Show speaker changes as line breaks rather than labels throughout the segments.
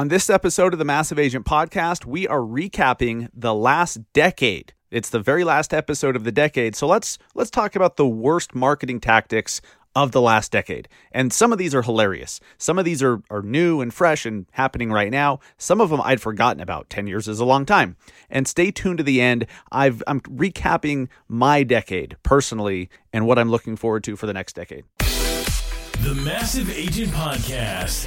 On this episode of the Massive Agent Podcast, we are recapping the last decade. It's the very last episode of the decade. So let's let's talk about the worst marketing tactics of the last decade. And some of these are hilarious. Some of these are, are new and fresh and happening right now. Some of them I'd forgotten about. 10 years is a long time. And stay tuned to the end. I've, I'm recapping my decade personally and what I'm looking forward to for the next decade.
The Massive Agent Podcast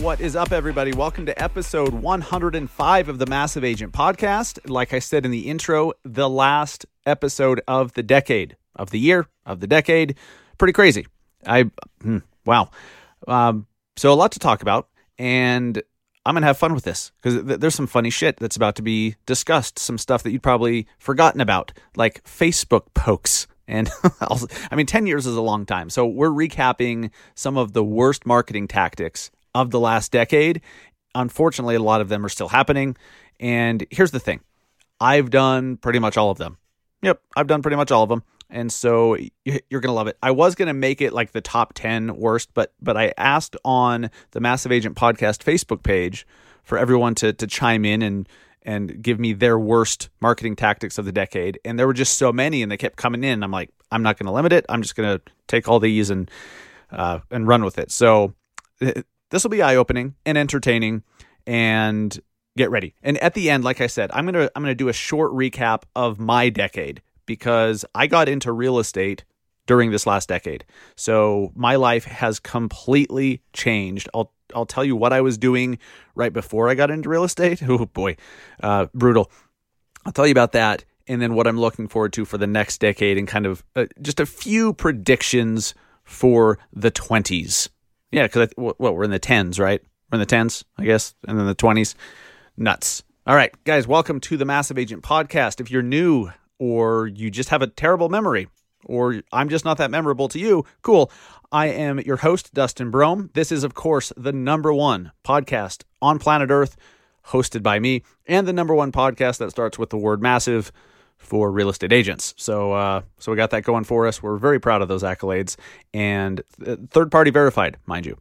What is up, everybody? Welcome to episode 105 of the Massive Agent Podcast. Like I said in the intro, the last episode of the decade, of the year, of the decade. Pretty crazy. I, hmm, wow. Um, so, a lot to talk about, and I'm going to have fun with this because th- there's some funny shit that's about to be discussed, some stuff that you'd probably forgotten about, like Facebook pokes. And I mean, 10 years is a long time. So, we're recapping some of the worst marketing tactics of the last decade. Unfortunately, a lot of them are still happening. And here's the thing I've done pretty much all of them. Yep, I've done pretty much all of them. And so you're going to love it. I was going to make it like the top 10 worst, but but I asked on the Massive Agent Podcast Facebook page for everyone to to chime in and and give me their worst marketing tactics of the decade. And there were just so many and they kept coming in. I'm like, I'm not going to limit it. I'm just going to take all these and uh, and run with it. So this will be eye opening and entertaining and get ready. And at the end, like I said, I'm gonna I'm gonna do a short recap of my decade because I got into real estate during this last decade. So my life has completely changed. I'll I'll tell you what I was doing right before I got into real estate. Oh boy, uh, brutal. I'll tell you about that, and then what I'm looking forward to for the next decade, and kind of uh, just a few predictions for the 20s. Yeah, because what we're in the tens, right? We're in the tens, I guess, and then the twenties. Nuts. All right, guys, welcome to the Massive Agent Podcast. If you're new or you just have a terrible memory, or I'm just not that memorable to you, cool. I am your host, Dustin Brohm. This is, of course, the number one podcast on planet Earth, hosted by me, and the number one podcast that starts with the word massive for real estate agents. So, uh, so we got that going for us. We're very proud of those accolades and uh, third party verified, mind you.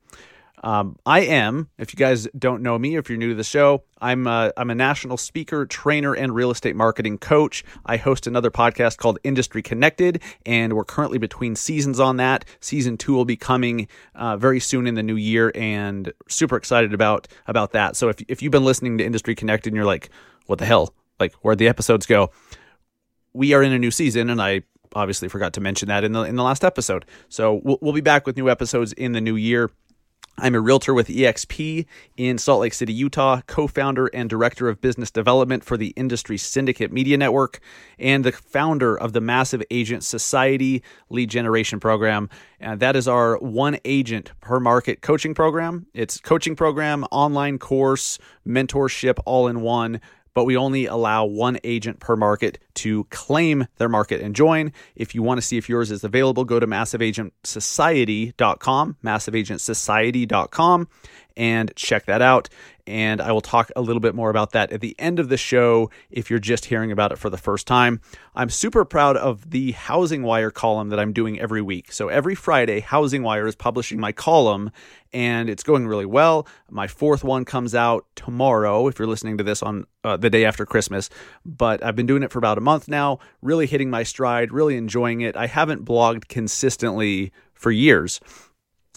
Um, I am, if you guys don't know me, if you're new to the show, I'm a, uh, I'm a national speaker, trainer, and real estate marketing coach. I host another podcast called Industry Connected, and we're currently between seasons on that. Season two will be coming uh, very soon in the new year, and super excited about about that. So if if you've been listening to Industry Connected and you're like, what the hell, like where'd the episodes go? We are in a new season, and I obviously forgot to mention that in the in the last episode. So we'll, we'll be back with new episodes in the new year. I'm a realtor with EXP in Salt Lake City, Utah, co founder and director of business development for the Industry Syndicate Media Network, and the founder of the Massive Agent Society lead generation program. And that is our one agent per market coaching program. It's coaching program, online course, mentorship all in one but we only allow one agent per market to claim their market and join. If you want to see if yours is available, go to massiveagentsociety.com, massiveagentsociety.com, and check that out and I will talk a little bit more about that at the end of the show if you're just hearing about it for the first time. I'm super proud of the Housing Wire column that I'm doing every week. So every Friday, Housing Wire is publishing my column and it's going really well. My fourth one comes out tomorrow if you're listening to this on uh, the day after Christmas, but I've been doing it for about a month now, really hitting my stride, really enjoying it. I haven't blogged consistently for years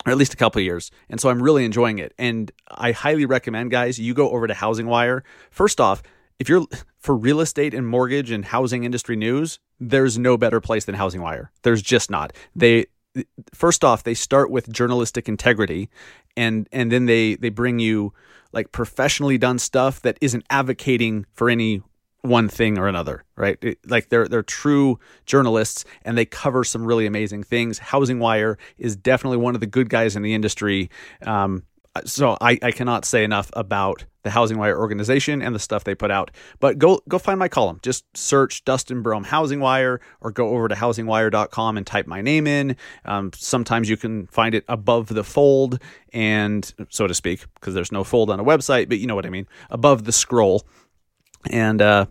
or at least a couple years. And so I'm really enjoying it. And I highly recommend, guys, you go over to Housing Wire. First off, if you're for real estate and mortgage and housing industry news, there's no better place than Housing Wire. There's just not. They first off, they start with journalistic integrity and and then they they bring you like professionally done stuff that isn't advocating for any one thing or another, right? Like they're they're true journalists and they cover some really amazing things. Housing Wire is definitely one of the good guys in the industry. Um, so I, I cannot say enough about the Housing Wire organization and the stuff they put out. But go go find my column. Just search Dustin Brohm Housing Wire or go over to housingwire.com and type my name in. Um, sometimes you can find it above the fold and so to speak, because there's no fold on a website, but you know what I mean, above the scroll. And uh,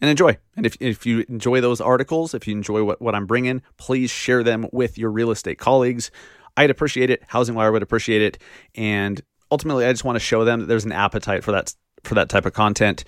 and enjoy. And if, if you enjoy those articles, if you enjoy what, what I'm bringing, please share them with your real estate colleagues. I'd appreciate it. Housing Wire would appreciate it. And ultimately, I just want to show them that there's an appetite for that for that type of content.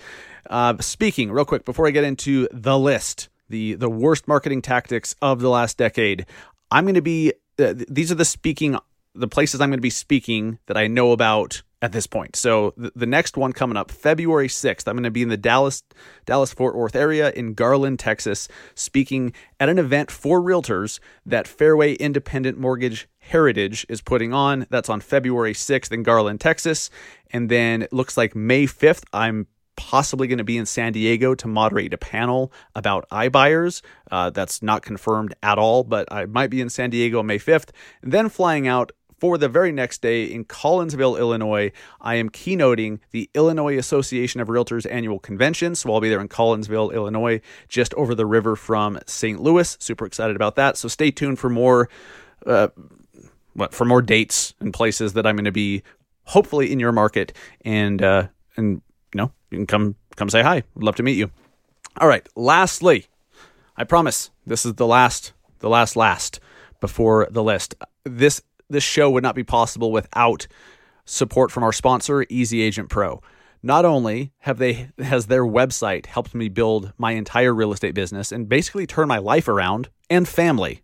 Uh, speaking real quick before I get into the list, the the worst marketing tactics of the last decade, I'm going to be. Uh, these are the speaking the places I'm going to be speaking that I know about at this point. So the, the next one coming up, February 6th, I'm going to be in the Dallas Dallas Fort Worth area in Garland, Texas, speaking at an event for realtors that Fairway Independent Mortgage Heritage is putting on. That's on February 6th in Garland, Texas. And then it looks like May 5th, I'm possibly going to be in San Diego to moderate a panel about iBuyers. Uh, that's not confirmed at all, but I might be in San Diego May 5th, and then flying out for the very next day in Collinsville, Illinois, I am keynoting the Illinois Association of Realtors annual convention. So I'll be there in Collinsville, Illinois, just over the river from St. Louis. Super excited about that. So stay tuned for more. Uh, what for more dates and places that I'm going to be hopefully in your market and uh, and you know you can come come say hi. Would love to meet you. All right. Lastly, I promise this is the last the last last before the list. This this show would not be possible without support from our sponsor, Easy Agent Pro. Not only have they has their website helped me build my entire real estate business and basically turn my life around and family.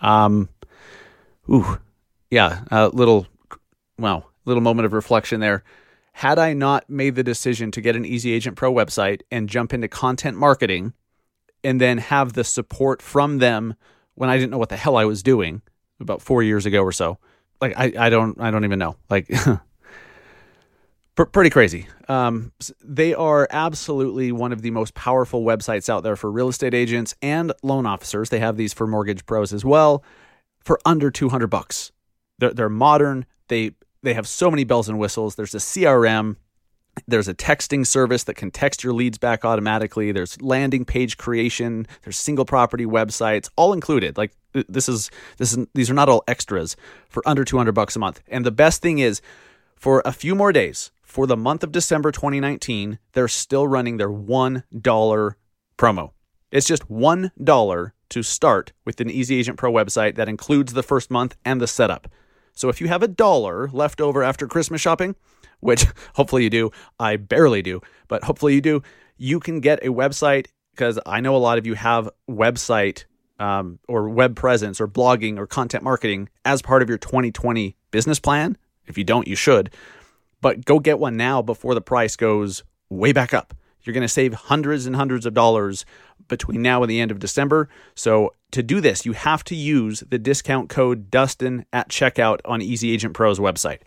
Um, ooh, yeah, a little, well, little moment of reflection there. Had I not made the decision to get an Easy Agent Pro website and jump into content marketing, and then have the support from them when I didn't know what the hell I was doing about four years ago or so. Like I, I don't I don't even know. Like pretty crazy. Um, they are absolutely one of the most powerful websites out there for real estate agents and loan officers. They have these for mortgage pros as well for under 200 bucks. They're, they're modern. They they have so many bells and whistles. There's a CRM. There's a texting service that can text your leads back automatically. There's landing page creation. There's single property websites, all included. Like this is this is these are not all extras for under 200 bucks a month. And the best thing is, for a few more days, for the month of December 2019, they're still running their one dollar promo. It's just one dollar to start with an Easy Agent Pro website that includes the first month and the setup. So if you have a dollar left over after Christmas shopping, which hopefully you do. I barely do, but hopefully you do. You can get a website because I know a lot of you have website um, or web presence or blogging or content marketing as part of your 2020 business plan. If you don't, you should. But go get one now before the price goes way back up. You're going to save hundreds and hundreds of dollars between now and the end of December. So to do this, you have to use the discount code Dustin at checkout on Easy Agent Pro's website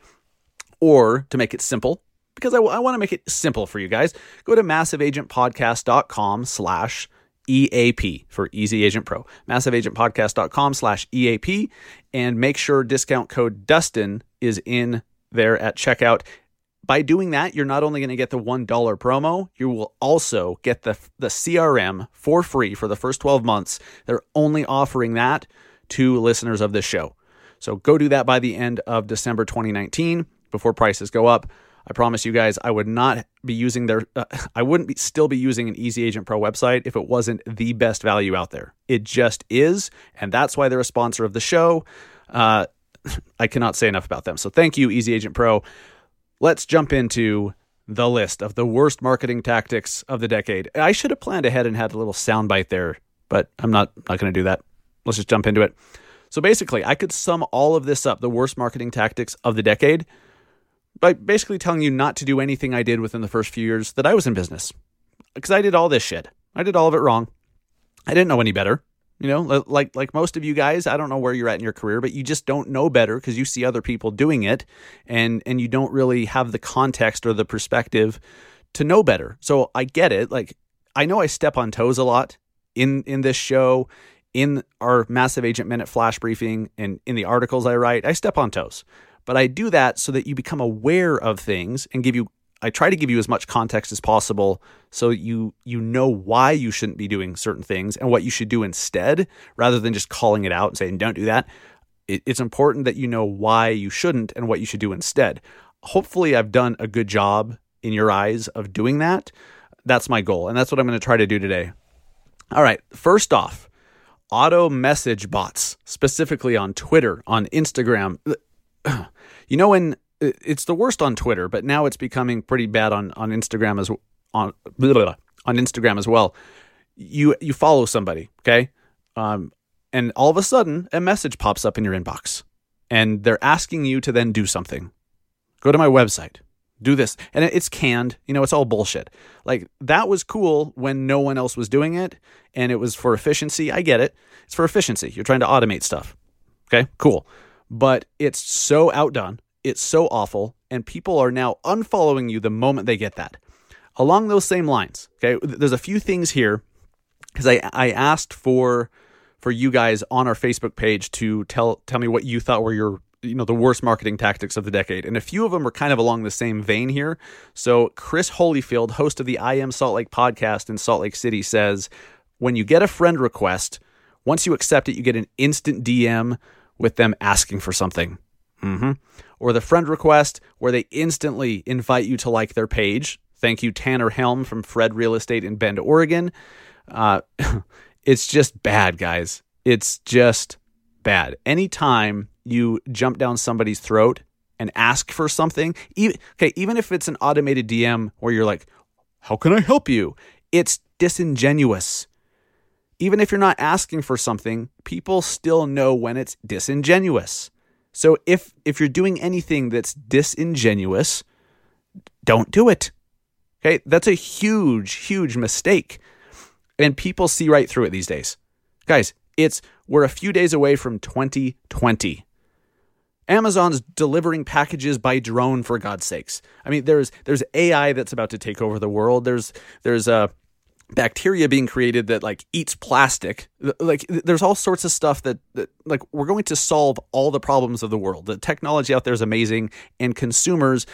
or to make it simple, because I want to make it simple for you guys, go to massiveagentpodcast.com slash EAP for Easy Agent Pro. MassiveAgentPodcast.com slash EAP and make sure discount code Dustin is in there at checkout. By doing that, you're not only going to get the $1 promo, you will also get the, the CRM for free for the first 12 months. They're only offering that to listeners of this show. So go do that by the end of December 2019 before prices go up. I promise you guys, I would not be using their, uh, I wouldn't be, still be using an Easy Agent Pro website if it wasn't the best value out there. It just is. And that's why they're a sponsor of the show. Uh, I cannot say enough about them. So thank you, Easy Agent Pro. Let's jump into the list of the worst marketing tactics of the decade. I should have planned ahead and had a little soundbite there, but I'm not, not going to do that. Let's just jump into it. So basically, I could sum all of this up, the worst marketing tactics of the decade, by basically telling you not to do anything I did within the first few years that I was in business. Because I did all this shit. I did all of it wrong. I didn't know any better. You know, like like most of you guys, I don't know where you're at in your career, but you just don't know better because you see other people doing it and and you don't really have the context or the perspective to know better. So I get it. Like I know I step on toes a lot in in this show, in our massive agent minute flash briefing and in the articles I write. I step on toes But I do that so that you become aware of things and give you I try to give you as much context as possible so you you know why you shouldn't be doing certain things and what you should do instead rather than just calling it out and saying don't do that. It, it's important that you know why you shouldn't and what you should do instead. Hopefully I've done a good job in your eyes of doing that. That's my goal and that's what I'm going to try to do today. All right, first off, auto message bots, specifically on Twitter, on Instagram. You know when it's the worst on Twitter, but now it's becoming pretty bad on on Instagram as on blah, blah, blah, on Instagram as well. You you follow somebody, okay, um, and all of a sudden a message pops up in your inbox, and they're asking you to then do something. Go to my website, do this, and it's canned. You know, it's all bullshit. Like that was cool when no one else was doing it, and it was for efficiency. I get it. It's for efficiency. You're trying to automate stuff. Okay, cool but it's so outdone, it's so awful, and people are now unfollowing you the moment they get that. Along those same lines, okay, there's a few things here because I, I asked for for you guys on our Facebook page to tell tell me what you thought were your you know the worst marketing tactics of the decade and a few of them are kind of along the same vein here so chris holyfield host of the i am salt lake podcast in salt lake city says when you get a friend request once you accept it you get an instant dm with them asking for something. Mm-hmm. Or the friend request where they instantly invite you to like their page. Thank you, Tanner Helm from Fred Real Estate in Bend, Oregon. Uh, it's just bad, guys. It's just bad. Anytime you jump down somebody's throat and ask for something, even, okay, even if it's an automated DM where you're like, how can I help you? It's disingenuous even if you're not asking for something, people still know when it's disingenuous. So if if you're doing anything that's disingenuous, don't do it. Okay? That's a huge huge mistake. And people see right through it these days. Guys, it's we're a few days away from 2020. Amazon's delivering packages by drone for God's sakes. I mean, there's there's AI that's about to take over the world. There's there's a bacteria being created that like eats plastic. Like there's all sorts of stuff that, that like we're going to solve all the problems of the world. The technology out there is amazing and consumers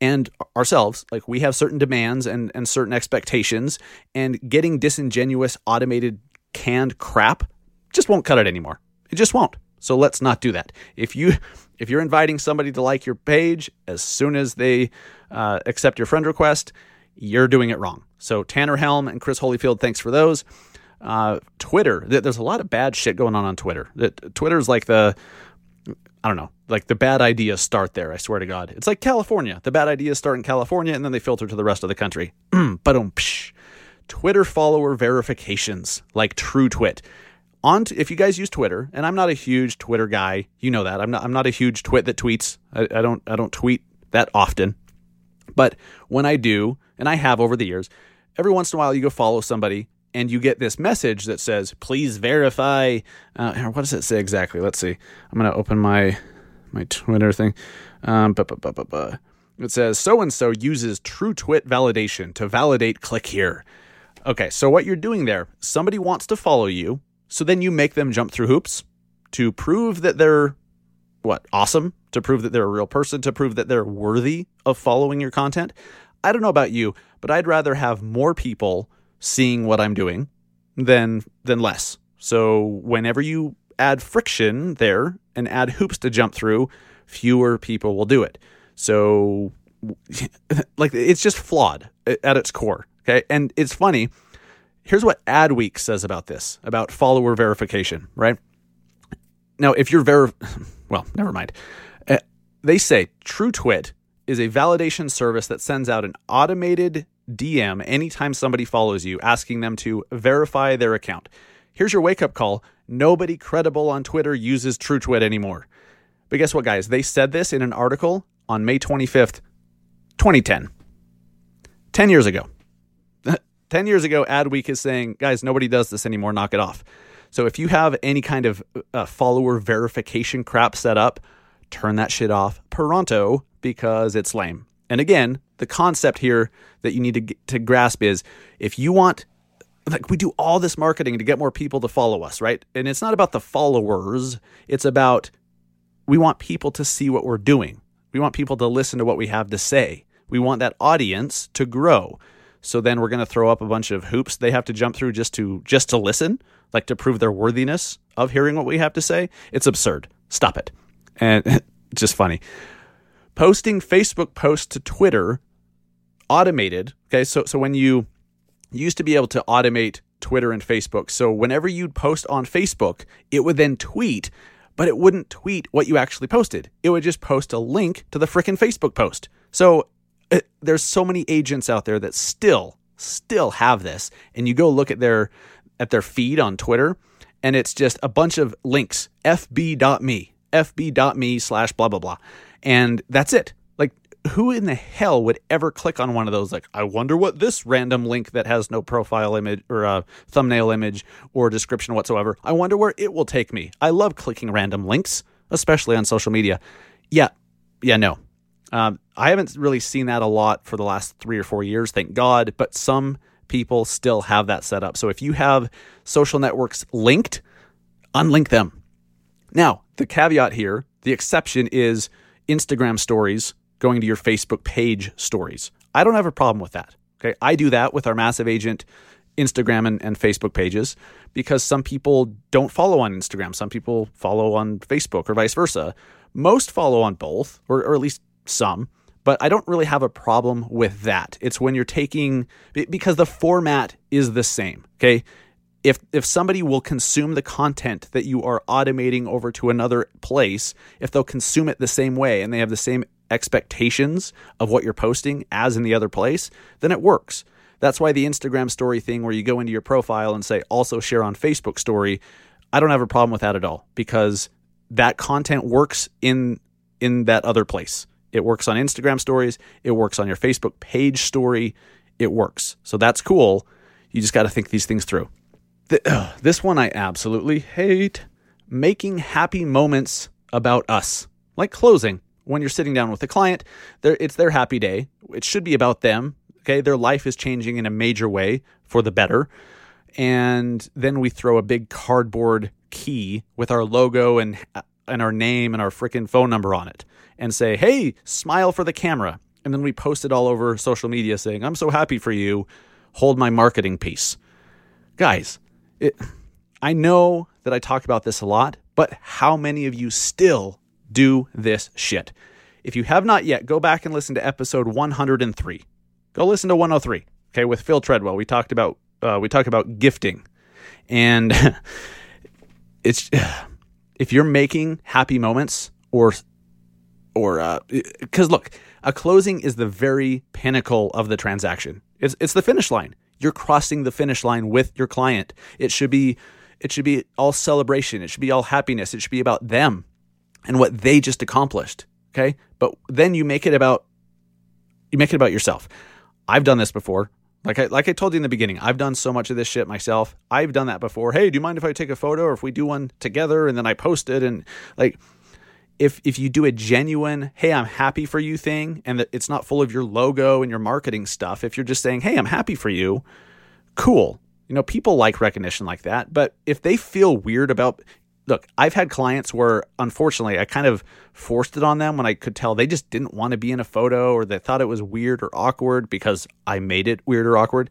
and ourselves like we have certain demands and and certain expectations and getting disingenuous automated canned crap just won't cut it anymore. It just won't. So let's not do that. If you if you're inviting somebody to like your page as soon as they uh, accept your friend request you're doing it wrong. So Tanner Helm and Chris Holyfield, thanks for those. Uh, Twitter, there's a lot of bad shit going on on Twitter. That Twitter's like the, I don't know, like the bad ideas start there. I swear to God, it's like California. The bad ideas start in California and then they filter to the rest of the country. but Twitter follower verifications like True TrueTwit. On t- if you guys use Twitter, and I'm not a huge Twitter guy, you know that I'm not. I'm not a huge twit that tweets. I, I don't. I don't tweet that often. But when I do, and I have over the years, every once in a while you go follow somebody and you get this message that says, please verify. Uh, what does it say exactly? Let's see. I'm going to open my my Twitter thing. Um, it says, so and so uses TrueTwit validation to validate click here. Okay, so what you're doing there, somebody wants to follow you, so then you make them jump through hoops to prove that they're what awesome to prove that they're a real person to prove that they're worthy of following your content i don't know about you but i'd rather have more people seeing what i'm doing than than less. So whenever you add friction there and add hoops to jump through fewer people will do it. So like it's just flawed at its core okay? And it's funny here's what adweek says about this about follower verification right? Now if you're ver well, never mind. Uh, they say TrueTwit is a validation service that sends out an automated DM anytime somebody follows you, asking them to verify their account. Here's your wake up call nobody credible on Twitter uses TrueTwit anymore. But guess what, guys? They said this in an article on May 25th, 2010. 10 years ago. 10 years ago, Adweek is saying, guys, nobody does this anymore. Knock it off. So if you have any kind of uh, follower verification crap set up, turn that shit off pronto because it's lame. And again, the concept here that you need to to grasp is if you want like we do all this marketing to get more people to follow us, right? And it's not about the followers, it's about we want people to see what we're doing. We want people to listen to what we have to say. We want that audience to grow. So then we're going to throw up a bunch of hoops they have to jump through just to just to listen, like to prove their worthiness of hearing what we have to say. It's absurd. Stop it. And just funny. Posting Facebook posts to Twitter automated. Okay, so so when you used to be able to automate Twitter and Facebook. So whenever you'd post on Facebook, it would then tweet, but it wouldn't tweet what you actually posted. It would just post a link to the freaking Facebook post. So it, uh, there's so many agents out there that still still have this and you go look at their at their feed on Twitter and it's just a bunch of links fb.me fb.me slash blah blah blah and that's it Like, who in the hell would ever click on one of those? Like, I wonder what this random link that has no profile image or a thumbnail image or description whatsoever. I wonder where it will take me. I love clicking random links, especially on social media. Yeah, yeah, no. Um, I haven't really seen that a lot for the last three or four years, thank God, but some people still have that set up. So if you have social networks linked, unlink them. Now, the caveat here, the exception is Instagram stories going to your Facebook page stories. I don't have a problem with that. Okay. I do that with our massive agent Instagram and, and, Facebook pages because some people don't follow on Instagram. Some people follow on Facebook or vice versa. Most follow on both, or, or at least some, but I don't really have a problem with that. It's when you're taking, because the format is the same. Okay. If, if somebody will consume the content that you are automating over to another place, if they'll consume it the same way and they have the same expectations of what you're posting as in the other place, then it works. That's why the Instagram story thing where you go into your profile and say also share on Facebook story, I don't have a problem with that at all because that content works in in that other place. It works on Instagram stories, it works on your Facebook page story, it works. So that's cool. You just got to think these things through. This one I absolutely hate. Making happy moments about us, like closing when you're sitting down with a client, it's their happy day. It should be about them. Okay, their life is changing in a major way for the better. And then we throw a big cardboard key with our logo and uh, and our name and our freaking phone number on it and say, "Hey, smile for the camera." And then we post it all over social media saying, "I'm so happy for you. Hold my marketing piece." Guys, it, I know that I talk about this a lot, but how many of you still do this shit. If you have not yet, go back and listen to episode 103. Go listen to 103. Okay, with Phil Treadwell, we talked about uh, we talked about gifting, and it's if you're making happy moments or or because uh, look, a closing is the very pinnacle of the transaction. It's it's the finish line. You're crossing the finish line with your client. It should be it should be all celebration. It should be all happiness. It should be about them and what they just accomplished. Okay. But then you make it about, you make it about yourself. I've done this before. Like I, like I told you in the beginning, I've done so much of this shit myself. I've done that before. Hey, do you mind if I take a photo or if we do one together and then I post it? And like, if if you do a genuine hey i'm happy for you thing and that it's not full of your logo and your marketing stuff if you're just saying hey i'm happy for you cool you know people like recognition like that but if they feel weird about look, I've had clients where unfortunately I kind of forced it on them when I could tell they just didn't want to be in a photo or they thought it was weird or awkward because I made it weird or awkward.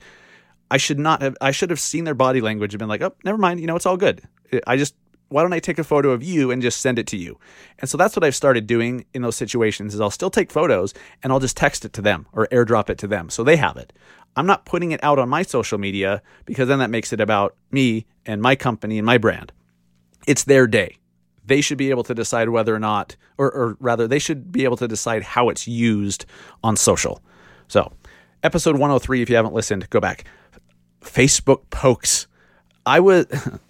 I should not have I should have seen their body language and been like, "Oh, never mind, you know, it's all good." I just why don't I take a photo of you and just send it to you? And so that's what I've started doing in those situations is I'll still take photos and I'll just text it to them or airdrop it to them so they have it. I'm not putting it out on my social media because then that makes it about me and my company and my brand it's their day. They should be able to decide whether or not, or, or rather, they should be able to decide how it's used on social. So, episode 103, if you haven't listened, go back. Facebook pokes. I would.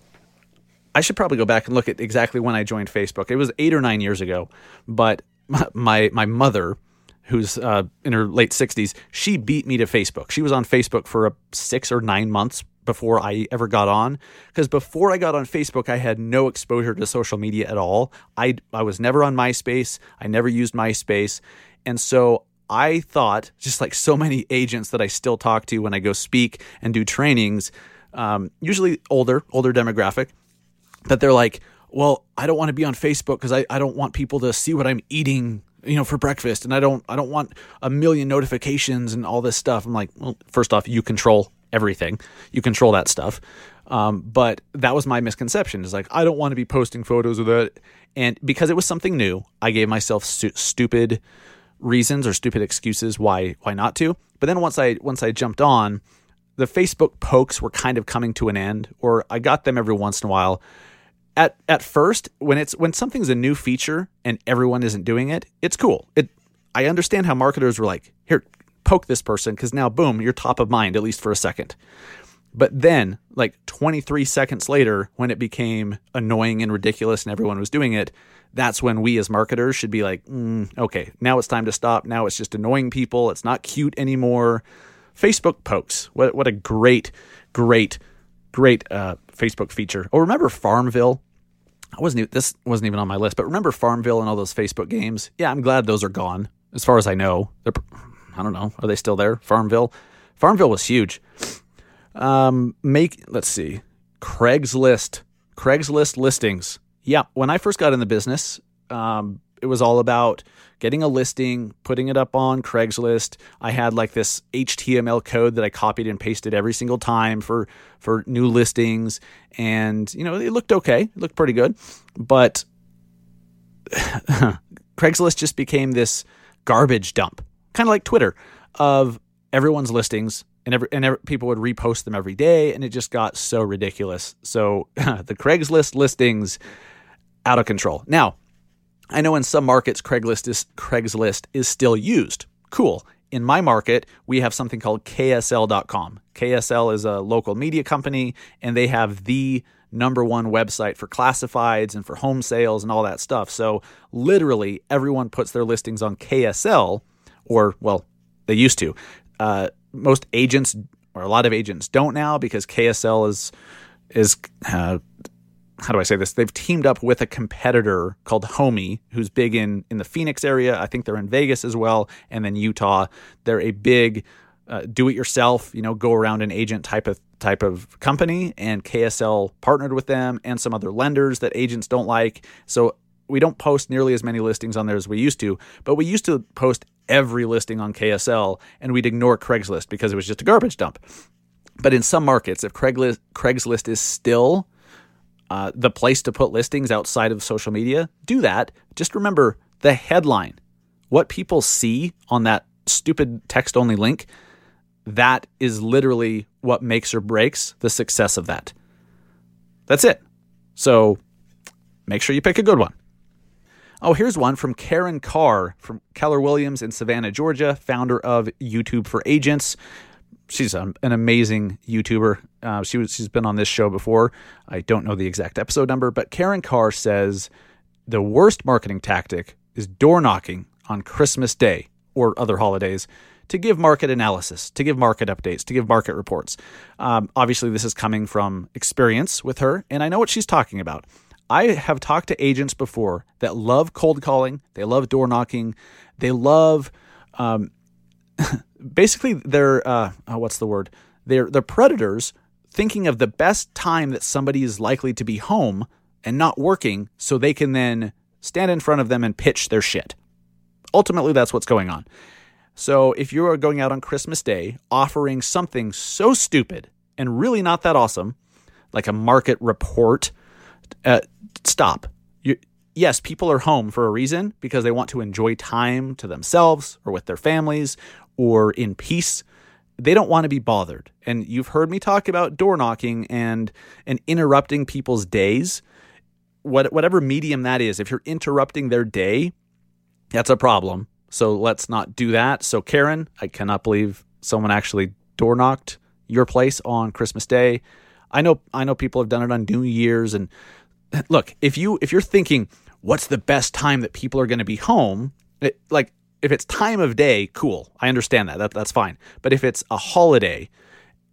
I should probably go back and look at exactly when I joined Facebook. It was eight or nine years ago, but my my mother, who's uh, in her late sixties, she beat me to Facebook. She was on Facebook for a six or nine months before I ever got on because before I got on Facebook I had no exposure to social media at all. I I was never on MySpace. I never used MySpace. And so I thought just like so many agents that I still talk to when I go speak and do trainings, um, usually older, older demographic, that they're like, well, I don't want to be on Facebook because I, I don't want people to see what I'm eating, you know, for breakfast. And I don't I don't want a million notifications and all this stuff. I'm like, well, first off, you control everything. You control that stuff. Um, but that was my misconception. Is like I don't want to be posting photos of that, and because it was something new, I gave myself stu- stupid reasons or stupid excuses why why not to. But then once I once I jumped on, the Facebook pokes were kind of coming to an end, or I got them every once in a while. At at first, when it's when something's a new feature and everyone isn't doing it, it's cool. It I understand how marketers were like, here, poke this person because now boom, you're top of mind at least for a second. But then, like 23 seconds later, when it became annoying and ridiculous and everyone was doing it, that's when we as marketers should be like, mm, okay, now it's time to stop. Now it's just annoying people. It's not cute anymore. Facebook pokes. What, what a great, great, great uh, Facebook feature. Oh, remember Farmville? I wasn't this wasn't even on my list, but remember Farmville and all those Facebook games? Yeah, I'm glad those are gone. As far as I know, they're I don't know, are they still there? Farmville, Farmville was huge. Um, make let's see, Craigslist, Craigslist listings. Yeah, when I first got in the business, um, it was all about getting a listing, putting it up on Craigslist. I had like this HTML code that I copied and pasted every single time for for new listings, and you know it looked okay, it looked pretty good, but Craigslist just became this garbage dump, kind of like Twitter, of everyone's listings and every, and every, people would repost them every day, and it just got so ridiculous. So the Craigslist listings out of control. Now, I know in some markets Craigslist is Craigslist is still used. Cool. In my market, we have something called KSL.com. KSL is a local media company, and they have the number one website for classifieds and for home sales and all that stuff. So literally, everyone puts their listings on KSL, or well, they used to. Uh, most agents or a lot of agents don't now because KSL is is uh, how do I say this? They've teamed up with a competitor called Homie, who's big in in the Phoenix area. I think they're in Vegas as well, and then Utah. They're a big uh, do-it-yourself, you know, go around an agent type of type of company. And KSL partnered with them and some other lenders that agents don't like. So we don't post nearly as many listings on there as we used to, but we used to post every listing on KSL and we'd ignore Craigslist because it was just a garbage dump. But in some markets, if Craigslist, Craigslist is still uh, the place to put listings outside of social media, do that. Just remember the headline. What people see on that stupid text only link, that is literally what makes or breaks the success of that. That's it. So make sure you pick a good one. Oh, here's one from Karen Carr from Keller Williams in Savannah, Georgia, founder of YouTube for Agents. She's an amazing YouTuber. Uh, she was, she's been on this show before. I don't know the exact episode number, but Karen Carr says the worst marketing tactic is door knocking on Christmas Day or other holidays to give market analysis, to give market updates, to give market reports. Um, obviously, this is coming from experience with her, and I know what she's talking about. I have talked to agents before that love cold calling, they love door knocking, they love um, basically they're uh, oh, what's the word? They're they're predators thinking of the best time that somebody is likely to be home and not working so they can then stand in front of them and pitch their shit. Ultimately, that's what's going on. So if you are going out on Christmas Day offering something so stupid and really not that awesome, like a market report uh, stop. You, yes, people are home for a reason because they want to enjoy time to themselves or with their families or in peace. They don't want to be bothered. And you've heard me talk about door knocking and and interrupting people's days. What whatever medium that is, if you're interrupting their day, that's a problem. So let's not do that. So Karen, I cannot believe someone actually door knocked your place on Christmas Day. I know I know people have done it on New Year's and look, if you if you're thinking what's the best time that people are going to be home, it, like if it's time of day, cool. I understand that. that that's fine. But if it's a holiday,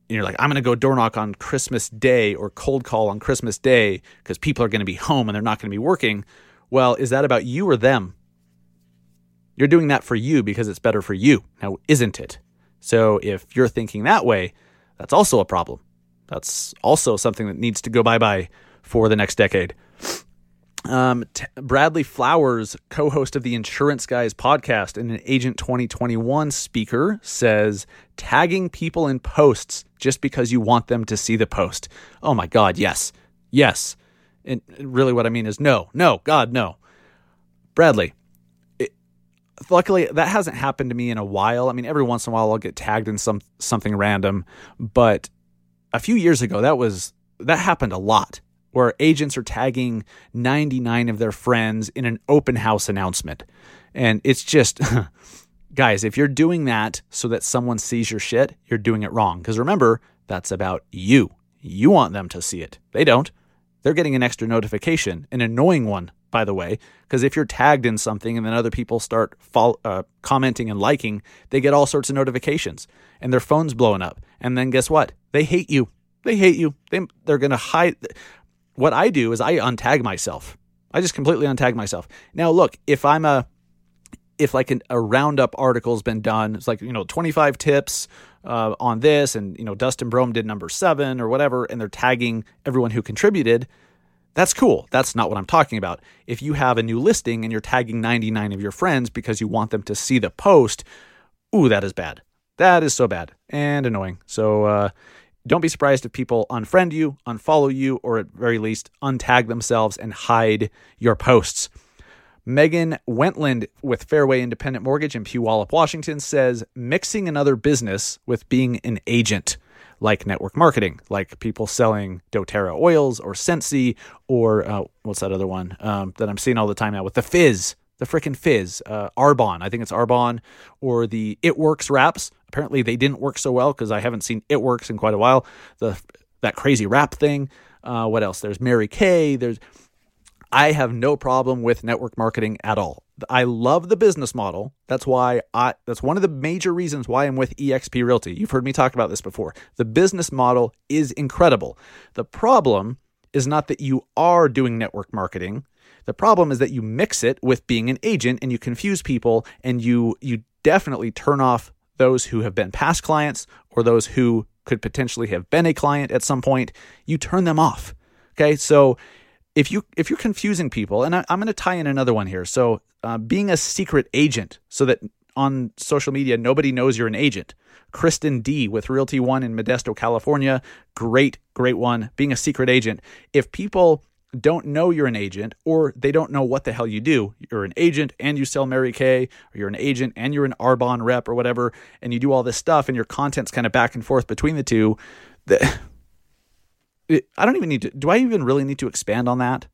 and you're like, I'm going to go door knock on Christmas Day or cold call on Christmas Day because people are going to be home and they're not going to be working. Well, is that about you or them? You're doing that for you because it's better for you. Now, isn't it? So if you're thinking that way, that's also a problem. That's also something that needs to go bye bye for the next decade. Um, T- Bradley Flowers, co host of the Insurance Guys podcast and an Agent 2021 speaker, says tagging people in posts just because you want them to see the post. Oh my God, yes. Yes. And really, what I mean is no, no, God, no. Bradley, it, luckily that hasn't happened to me in a while. I mean, every once in a while I'll get tagged in some something random, but a few years ago that was that happened a lot where agents are tagging 99 of their friends in an open house announcement. And it's just, guys, if you're doing that so that someone sees your shit, you're doing it wrong. Because remember, that's about you. You want them to see it. They don't. They're getting an extra notification, an annoying one, by the way, because if you're tagged in something and then other people start follow, uh, commenting and liking, they get all sorts of notifications and their phone's blowing up. And then guess what? They hate you. They hate you. They, they're going to hide what I do is I untag myself. I just completely untag myself. Now, look, if I'm a if like an, a roundup article's been done, it's like you know 25 tips uh, on this, and you know Dustin Brohm did number seven or whatever, and they're tagging everyone who contributed. That's cool. That's not what I'm talking about. If you have a new listing and you're tagging 99 of your friends because you want them to see the post, ooh, that is bad. That is so bad and annoying. So uh, don't be surprised if people unfriend you, unfollow you, or at very least untag themselves and hide your posts. Megan Wentland with Fairway Independent Mortgage in Puyallup, Washington says mixing another business with being an agent, like network marketing, like people selling doTERRA oils or Scentsy or uh, what's that other one um, that I'm seeing all the time now with the Fizz, the freaking Fizz, uh, Arbonne. I think it's Arbonne or the It Works wraps apparently they didn't work so well because I haven't seen it works in quite a while. The that crazy rap thing. Uh, what else? There's Mary Kay. There's I have no problem with network marketing at all. I love the business model. That's why I that's one of the major reasons why I'm with eXp Realty. You've heard me talk about this before. The business model is incredible. The problem is not that you are doing network marketing. The problem is that you mix it with being an agent and you confuse people and you you definitely turn off those who have been past clients or those who could potentially have been a client at some point, you turn them off. Okay, so if you if you're confusing people, and I, am going to tie in another one here. So uh, being a secret agent, so that on social media nobody knows you're an agent. Kristen D with Realty One in Modesto, California, great great one. Being a secret agent, if people don't know you're an agent or they don't know what the hell you do. You're an agent and you sell Mary Kay, or you're an agent and you're an Arbonne rep or whatever, and you do all this stuff and your content's kind of back and forth between the two. The, it, I don't even need to, do I even really need to expand on that?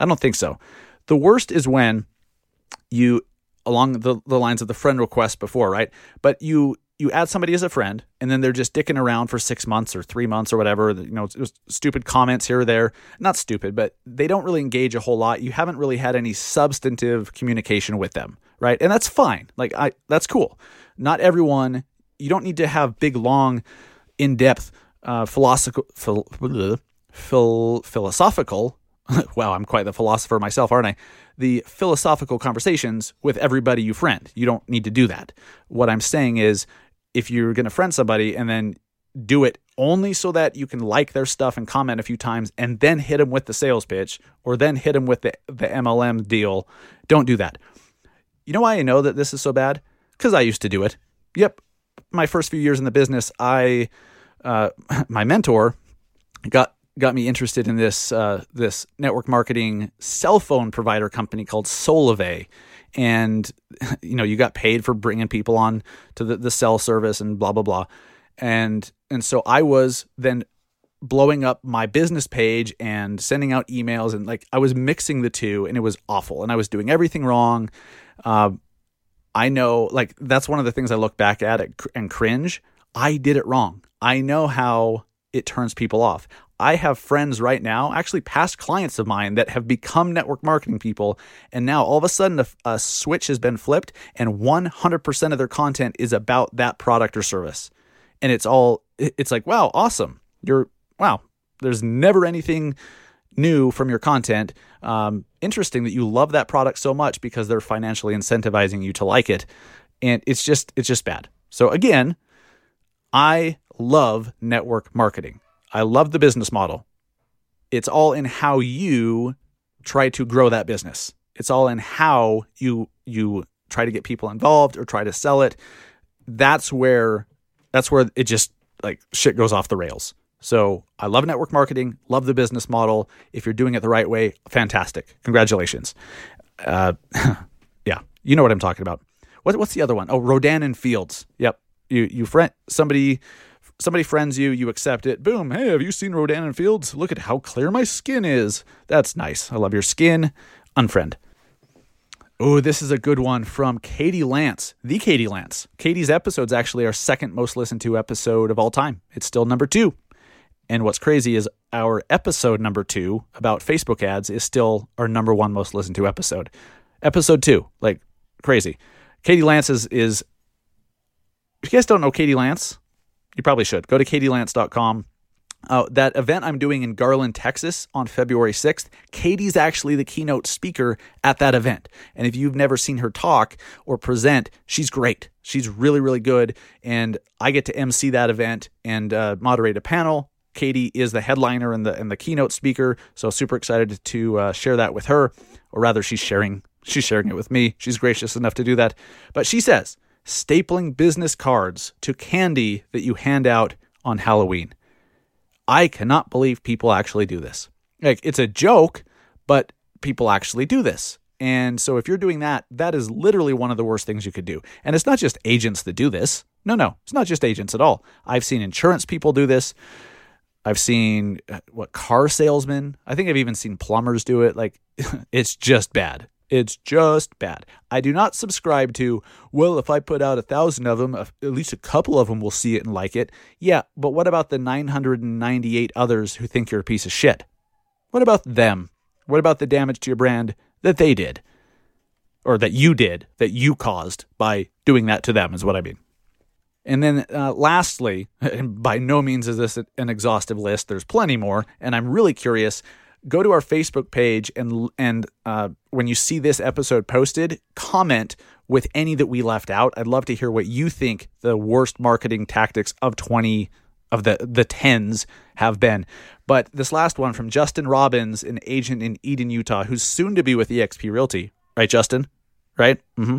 I don't think so. The worst is when you, along the, the lines of the friend request before, right? But you you add somebody as a friend and then they're just dicking around for six months or three months or whatever you know stupid comments here or there. Not stupid but they don't really engage a whole lot. You haven't really had any substantive communication with them right? And that's fine. Like i that's cool. Not everyone you don't need to have big long in-depth uh, philosophical phil, phil, philosophical wow i'm quite the philosopher myself aren't i? The philosophical conversations with everybody you friend. You don't need to do that. What i'm saying is if you're going to friend somebody and then do it only so that you can like their stuff and comment a few times and then hit them with the sales pitch or then hit them with the, the MLM deal, don't do that. You know why I know that this is so bad? Because I used to do it. Yep. My first few years in the business, I, uh, my mentor got got me interested in this uh, this network marketing cell phone provider company called Solavei and you know you got paid for bringing people on to the, the cell service and blah blah blah. And and so i was then blowing up my business page and sending out emails and like i was mixing the two and it was awful and i was doing everything wrong. Uh, i know like that's one of the things i look back at and cringe. I did it wrong. I know how it turns people off I have friends right now, actually past clients of mine, that have become network marketing people. And now all of a sudden a, a, switch has been flipped and 100% of their content is about that product or service. And it's all, it's like, wow, awesome. You're, wow, there's never anything new from your content. Um, interesting that you love that product so much because they're financially incentivizing you to like it. And it's just, it's just bad. So again, I love network marketing. I love the business model. It's all in how you try to grow that business. It's all in how you you try to get people involved or try to sell it. That's where that's where it just like shit goes off the rails. So I love network marketing, love the business model. If you're doing it the right way, fantastic. Congratulations. Uh, yeah, you know what I'm talking about. What, what's the other one? Oh, Rodan and Fields. Yep. You you friend somebody somebody friends you, you accept it. Boom. Hey, have you seen Rodan and Fields? Look at how clear my skin is. That's nice. I love your skin. Unfriend. Oh, this is a good one from Katie Lance, the Katie Lance. Katie's episode's actually our second most listened to episode of all time. It's still number two. And what's crazy is our episode number two about Facebook ads is still our number one most listened to episode. Episode two, like crazy. Katie Lance is, is if you guys don't know Katie Lance, you probably should. Go to katielance.com. Uh, that event I'm doing in Garland, Texas on February 6th, Katie's actually the keynote speaker at that event. And if you've never seen her talk or present, she's great. She's really, really good. And I get to MC that event and uh, moderate a panel. Katie is the headliner and the and the keynote speaker, so super excited to uh, share that with her, or rather, she's sharing she's sharing it with me. She's gracious enough to do that. But she says stapling business cards to candy that you hand out on Halloween. I cannot believe people actually do this. Like it's a joke, but people actually do this. And so if you're doing that, that is literally one of the worst things you could do. And it's not just agents that do this. No, no, it's not just agents at all. I've seen insurance people do this. I've seen uh, what car salesmen. I think I've even seen plumbers do it. Like it's just bad. It's just bad. I do not subscribe to, well, if I put out a thousand of them, at least a couple of them will see it and like it. Yeah, but what about the 998 others who think you're a piece of shit? What about them? What about the damage to your brand that they did? Or that you did, that you caused by doing that to them, is what I mean. And then uh, lastly, and by no means is this an exhaustive list, there's plenty more, and I'm really curious. Go to our Facebook page and and uh, when you see this episode posted, comment with any that we left out. I'd love to hear what you think the worst marketing tactics of 20 of the the tens have been. But this last one from Justin Robbins, an agent in Eden, Utah, who's soon to be with eXp Realty, right, Justin? Right? Mm-hmm.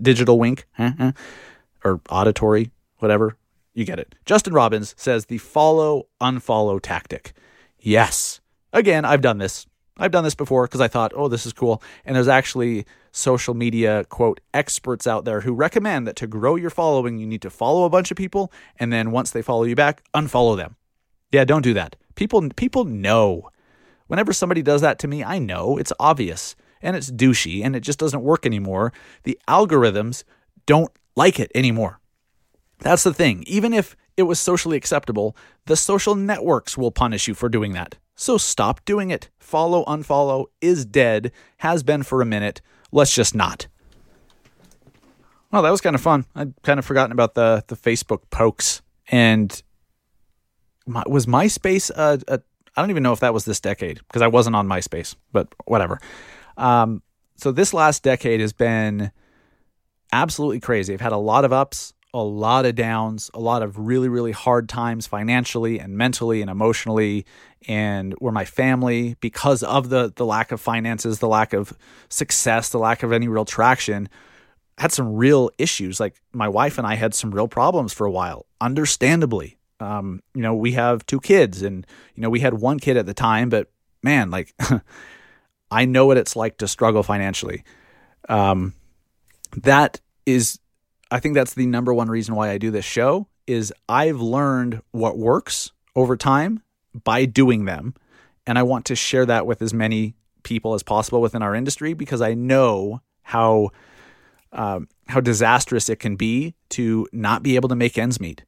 Digital wink, or auditory whatever. You get it. Justin Robbins says the follow unfollow tactic. Yes. Again, I've done this. I've done this before because I thought, oh, this is cool. And there's actually social media, quote, experts out there who recommend that to grow your following, you need to follow a bunch of people. And then once they follow you back, unfollow them. Yeah, don't do that. People, people know. Whenever somebody does that to me, I know it's obvious and it's douchey and it just doesn't work anymore. The algorithms don't like it anymore. That's the thing. Even if it was socially acceptable, the social networks will punish you for doing that. So stop doing it. Follow, unfollow is dead, has been for a minute. Let's just not. Well, that was kind of fun. I'd kind of forgotten about the the Facebook pokes and my, was MySpace. A, a, I don't even know if that was this decade because I wasn't on MySpace, but whatever. Um, so this last decade has been absolutely crazy. I've had a lot of ups, a lot of downs, a lot of really, really hard times financially and mentally and emotionally, and where my family, because of the the lack of finances, the lack of success, the lack of any real traction, had some real issues. Like my wife and I had some real problems for a while, understandably. Um, you know, we have two kids, and you know, we had one kid at the time, but man, like I know what it's like to struggle financially. Um, that is I think that's the number one reason why I do this show is I've learned what works over time by doing them and I want to share that with as many people as possible within our industry because I know how um, how disastrous it can be to not be able to make ends meet.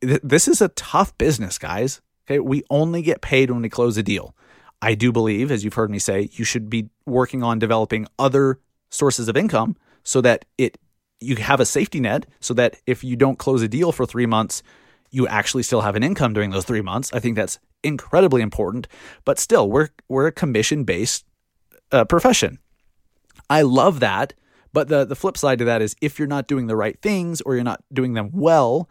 This is a tough business, guys. Okay, we only get paid when we close a deal. I do believe, as you've heard me say, you should be working on developing other sources of income so that it you have a safety net so that if you don't close a deal for three months, you actually still have an income during those three months. I think that's incredibly important. But still, we're we're a commission based uh, profession. I love that. But the the flip side to that is if you're not doing the right things or you're not doing them well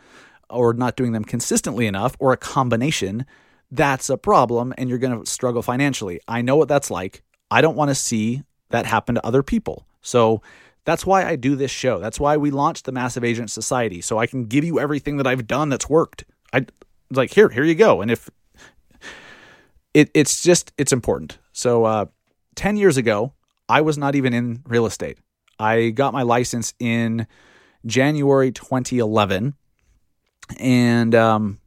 or not doing them consistently enough or a combination, that's a problem and you're going to struggle financially. I know what that's like. I don't want to see that happen to other people. So that's why I do this show. That's why we launched the Massive Agent Society. So I can give you everything that I've done that's worked. I like here, here you go. And if it, it's just it's important. So uh, ten years ago, I was not even in real estate. I got my license in January 2011, and um,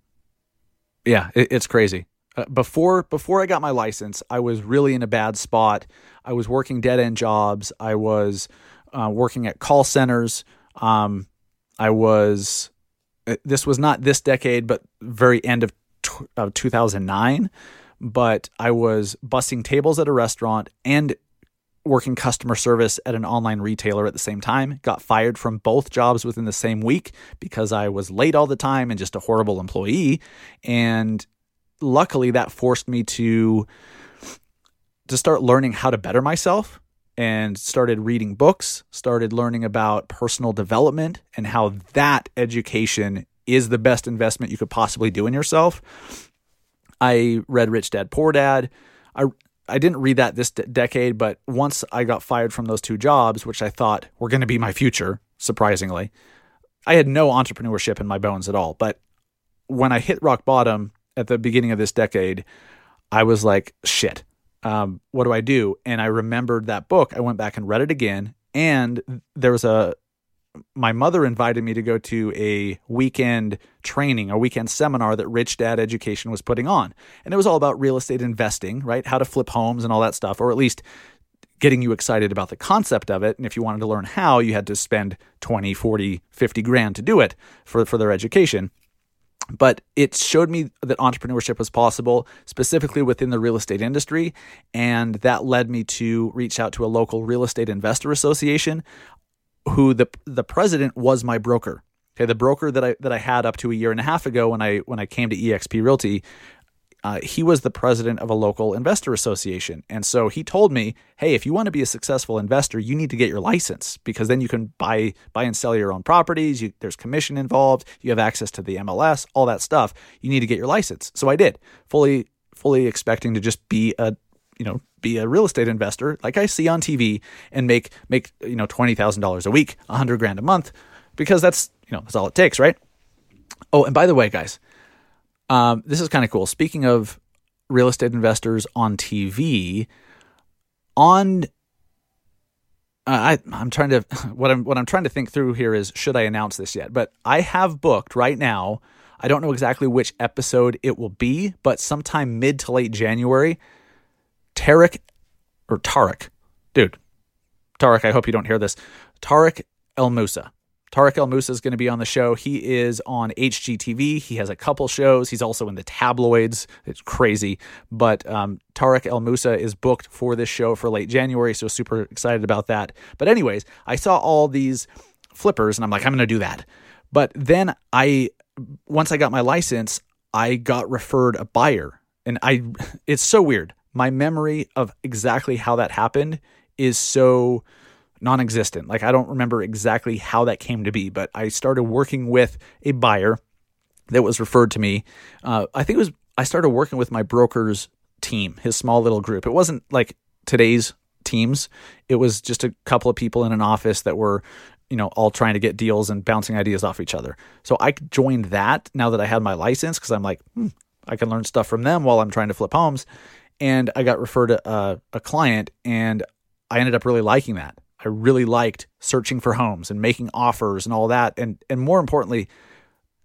yeah, it, it's crazy. Uh, before before I got my license, I was really in a bad spot. I was working dead end jobs. I was uh, working at call centers. Um, I was. Uh, this was not this decade, but very end of, of 2009. But I was bussing tables at a restaurant and working customer service at an online retailer at the same time. Got fired from both jobs within the same week because I was late all the time and just a horrible employee. And luckily, that forced me to to start learning how to better myself and started reading books, started learning about personal development and how that education is the best investment you could possibly do in yourself. I read Rich Dad Poor Dad. I I didn't read that this decade, but once I got fired from those two jobs, which I thought were going to be my future, surprisingly, I had no entrepreneurship in my bones at all. But when I hit rock bottom at the beginning of this decade, I was like, shit, um, what do I do? And I remembered that book. I went back and read it again. And there was a my mother invited me to go to a weekend training, a weekend seminar that Rich Dad Education was putting on. And it was all about real estate investing, right? How to flip homes and all that stuff, or at least getting you excited about the concept of it. And if you wanted to learn how, you had to spend 20, 40, 50 grand to do it for, for their education. But it showed me that entrepreneurship was possible, specifically within the real estate industry. And that led me to reach out to a local real estate investor association who the the president was my broker. Okay, the broker that I that I had up to a year and a half ago when I when I came to EXP Realty, uh, he was the president of a local investor association, and so he told me, "Hey, if you want to be a successful investor, you need to get your license because then you can buy buy and sell your own properties. You, there's commission involved. You have access to the MLS, all that stuff. You need to get your license." So I did, fully fully expecting to just be a you know be a real estate investor like I see on TV and make make you know twenty thousand dollars a week, a hundred grand a month, because that's you know that's all it takes, right? Oh, and by the way, guys, um, this is kind of cool. Speaking of real estate investors on TV, on I I'm trying to what I'm what I'm trying to think through here is should I announce this yet? But I have booked right now. I don't know exactly which episode it will be, but sometime mid to late January Tarek or Tarek, dude, Tarek, I hope you don't hear this. Tarek El Moussa. Tarek El Moussa is going to be on the show. He is on HGTV. He has a couple shows. He's also in the tabloids. It's crazy. But um, Tarek El Moussa is booked for this show for late January. So super excited about that. But, anyways, I saw all these flippers and I'm like, I'm going to do that. But then I, once I got my license, I got referred a buyer. And I, it's so weird my memory of exactly how that happened is so non-existent. Like I don't remember exactly how that came to be, but I started working with a buyer that was referred to me. Uh, I think it was I started working with my broker's team, his small little group. It wasn't like today's teams. It was just a couple of people in an office that were, you know, all trying to get deals and bouncing ideas off each other. So I joined that now that I had my license because I'm like, hmm, I can learn stuff from them while I'm trying to flip homes and I got referred to a, a client, and I ended up really liking that. I really liked searching for homes and making offers and all that, and and more importantly,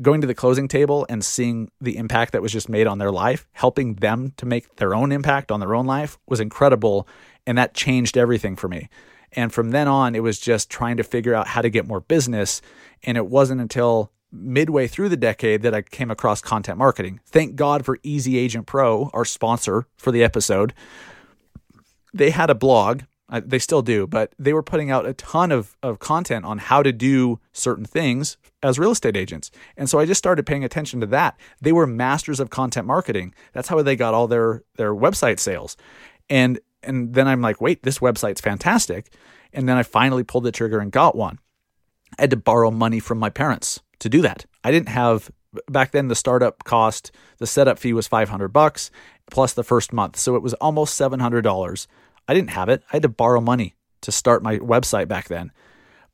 going to the closing table and seeing the impact that was just made on their life, helping them to make their own impact on their own life was incredible, and that changed everything for me. And from then on, it was just trying to figure out how to get more business. And it wasn't until midway through the decade that I came across content marketing. Thank God for Easy Agent Pro, our sponsor for the episode. They had a blog, they still do, but they were putting out a ton of, of content on how to do certain things as real estate agents. And so I just started paying attention to that. They were masters of content marketing. That's how they got all their their website sales. And and then I'm like, wait, this website's fantastic. And then I finally pulled the trigger and got one. I had to borrow money from my parents to do that. I didn't have back then the startup cost, the setup fee was 500 bucks plus the first month. So it was almost $700. I didn't have it. I had to borrow money to start my website back then.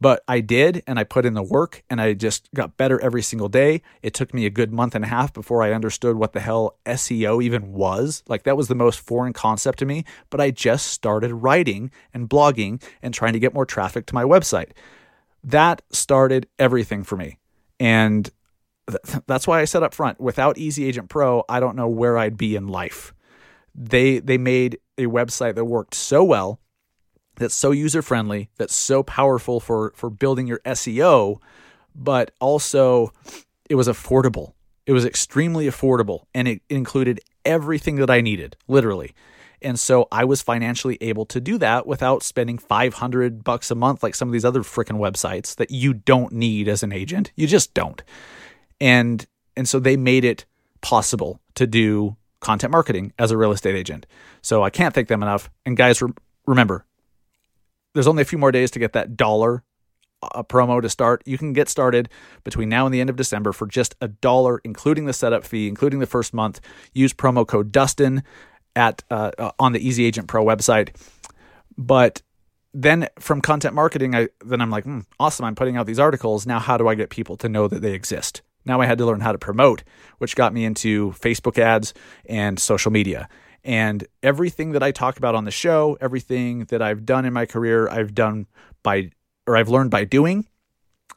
But I did, and I put in the work, and I just got better every single day. It took me a good month and a half before I understood what the hell SEO even was. Like, that was the most foreign concept to me. But I just started writing and blogging and trying to get more traffic to my website. That started everything for me. And th- that's why I said up front without Easy Agent Pro, I don't know where I'd be in life. They, they made a website that worked so well that's so user friendly, that's so powerful for for building your SEO, but also it was affordable. It was extremely affordable and it included everything that I needed, literally. And so I was financially able to do that without spending 500 bucks a month like some of these other freaking websites that you don't need as an agent. You just don't. And and so they made it possible to do content marketing as a real estate agent. So I can't thank them enough. And guys, re- remember, there's only a few more days to get that dollar a promo to start. You can get started between now and the end of December for just a dollar, including the setup fee, including the first month. Use promo code Dustin at uh, uh, on the Easy Agent Pro website. But then from content marketing, I then I'm like, hmm, awesome. I'm putting out these articles. Now, how do I get people to know that they exist? Now I had to learn how to promote, which got me into Facebook ads and social media. And everything that I talk about on the show, everything that I've done in my career, I've done by, or I've learned by doing.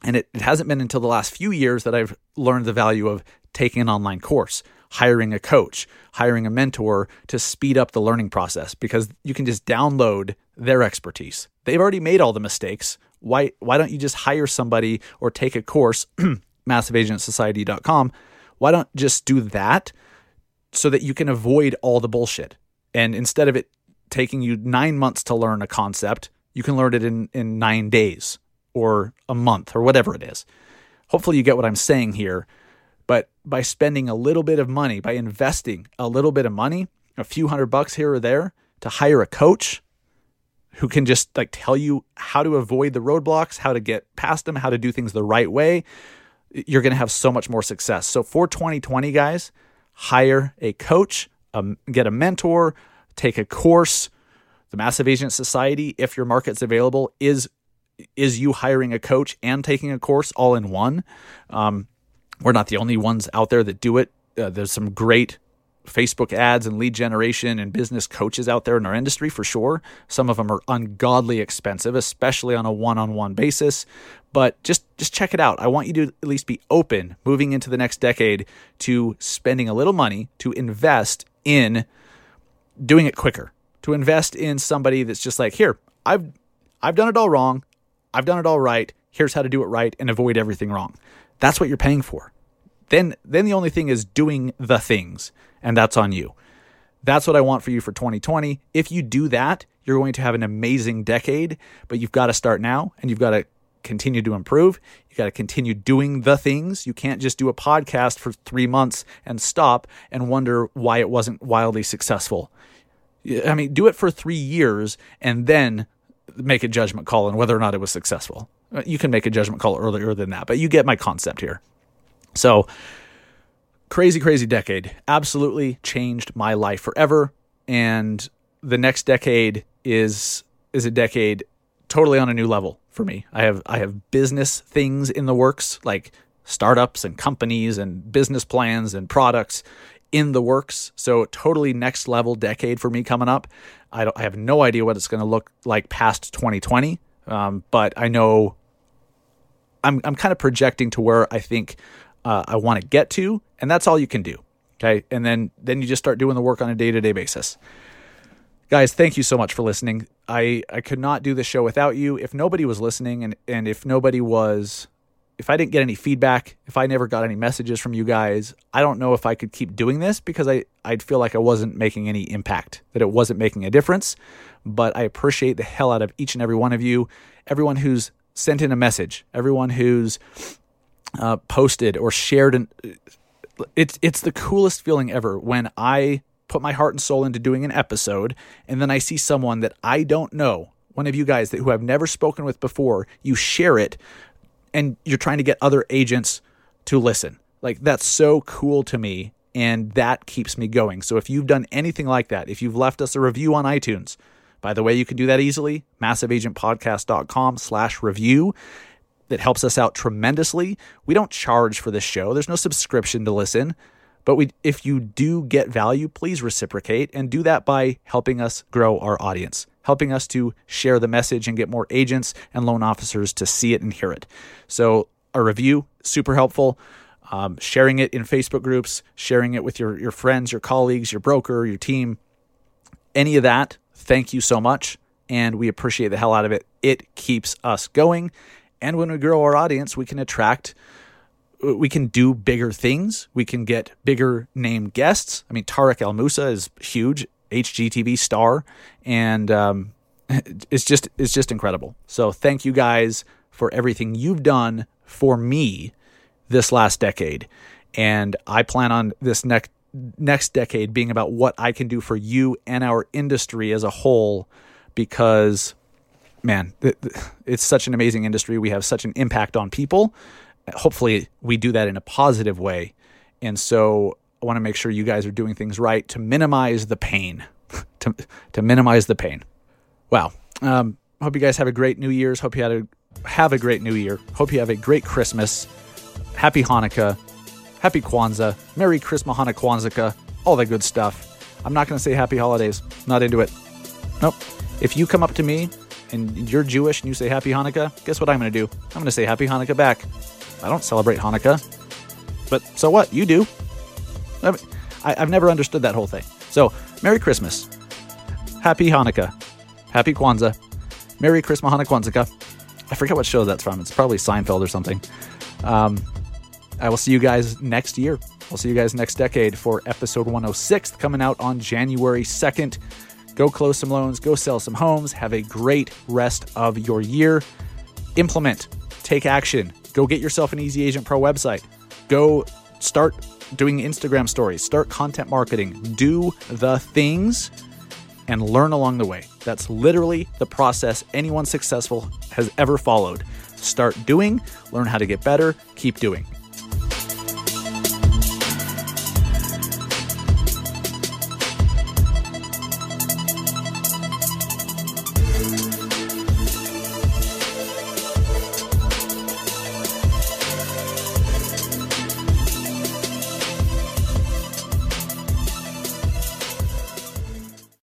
And it, it hasn't been until the last few years that I've learned the value of taking an online course, hiring a coach, hiring a mentor to speed up the learning process because you can just download their expertise. They've already made all the mistakes. Why, why don't you just hire somebody or take a course, massiveagentsociety.com? Why don't just do that so that you can avoid all the bullshit. And instead of it taking you nine months to learn a concept, you can learn it in, in nine days or a month or whatever it is. Hopefully, you get what I'm saying here. But by spending a little bit of money, by investing a little bit of money, a few hundred bucks here or there to hire a coach who can just like tell you how to avoid the roadblocks, how to get past them, how to do things the right way, you're going to have so much more success. So for 2020, guys, hire a coach, um, get a mentor, take a course. The Massive Agent Society, if your market's available, is is you hiring a coach and taking a course all in one. Um, we're not the only ones out there that do it. Uh, there's some great Facebook ads and lead generation and business coaches out there in our industry for sure. Some of them are ungodly expensive, especially on a one-on-one basis. But just just check it out. I want you to at least be open moving into the next decade to spending a little money to invest in doing it quicker. To invest in somebody that's just like, "Here, I've I've done it all wrong. I've done it all right. Here's how to do it right and avoid everything wrong." That's what you're paying for. Then then the only thing is doing the things and that's on you. That's what I want for you for 2020. If you do that, you're going to have an amazing decade, but you've got to start now and you've got to continue to improve. You got to continue doing the things. You can't just do a podcast for three months and stop and wonder why it wasn't wildly successful. I mean, do it for three years and then make a judgment call on whether or not it was successful. You can make a judgment call earlier than that, but you get my concept here. So, crazy, crazy decade. Absolutely changed my life forever. And the next decade is is a decade totally on a new level for me. I have I have business things in the works, like startups and companies and business plans and products in the works. So totally next level decade for me coming up. I, don't I have no idea what it's going to look like past 2020, um, but I know I'm I'm kind of projecting to where I think uh, I want to get to, and that's all you can do. Okay, and then then you just start doing the work on a day to day basis. Guys, thank you so much for listening. I I could not do this show without you. If nobody was listening, and and if nobody was, if I didn't get any feedback, if I never got any messages from you guys, I don't know if I could keep doing this because I I'd feel like I wasn't making any impact, that it wasn't making a difference. But I appreciate the hell out of each and every one of you, everyone who's sent in a message, everyone who's uh, posted or shared and it's it's the coolest feeling ever when I put my heart and soul into doing an episode and then I see someone that I don't know, one of you guys that who I've never spoken with before, you share it and you're trying to get other agents to listen. Like that's so cool to me and that keeps me going. So if you've done anything like that, if you've left us a review on iTunes, By the way, you can do that easily. MassiveAgentPodcast.com slash review. That helps us out tremendously. We don't charge for this show. There's no subscription to listen. But we, if you do get value, please reciprocate and do that by helping us grow our audience, helping us to share the message and get more agents and loan officers to see it and hear it. So, a review, super helpful. Um, sharing it in Facebook groups, sharing it with your, your friends, your colleagues, your broker, your team, any of that, thank you so much. And we appreciate the hell out of it. It keeps us going. And when we grow our audience, we can attract, we can do bigger things. We can get bigger name guests. I mean, Tarek El Moussa is huge, HGTV star, and um, it's just it's just incredible. So thank you guys for everything you've done for me this last decade, and I plan on this next next decade being about what I can do for you and our industry as a whole because man, it's such an amazing industry. We have such an impact on people. Hopefully, we do that in a positive way. And so, I want to make sure you guys are doing things right to minimize the pain. to, to minimize the pain. Wow. Um, hope you guys have a great New Year's. Hope you had a have a great New Year. Hope you have a great Christmas. Happy Hanukkah. Happy Kwanzaa. Merry Christmas, Hanukkah, Kwanzaa. All that good stuff. I'm not going to say Happy Holidays. Not into it. Nope. If you come up to me and you're Jewish and you say Happy Hanukkah, guess what I'm going to do? I'm going to say Happy Hanukkah back. I don't celebrate Hanukkah. But so what? You do. I I, have never understood that whole thing. So, Merry Christmas. Happy Hanukkah. Happy Kwanzaa. Merry Christmas, Hanukkah, Kwanzaa. I forget what show that's from. It's probably Seinfeld or something. Um, I will see you guys next year. I'll see you guys next decade for episode 106 coming out on January 2nd. Go close some loans, go sell some homes, have a great rest of your year. Implement, take action, go get yourself an Easy Agent Pro website. Go start doing Instagram stories, start content marketing, do the things and learn along the way. That's literally the process anyone successful has ever followed. Start doing, learn how to get better, keep doing.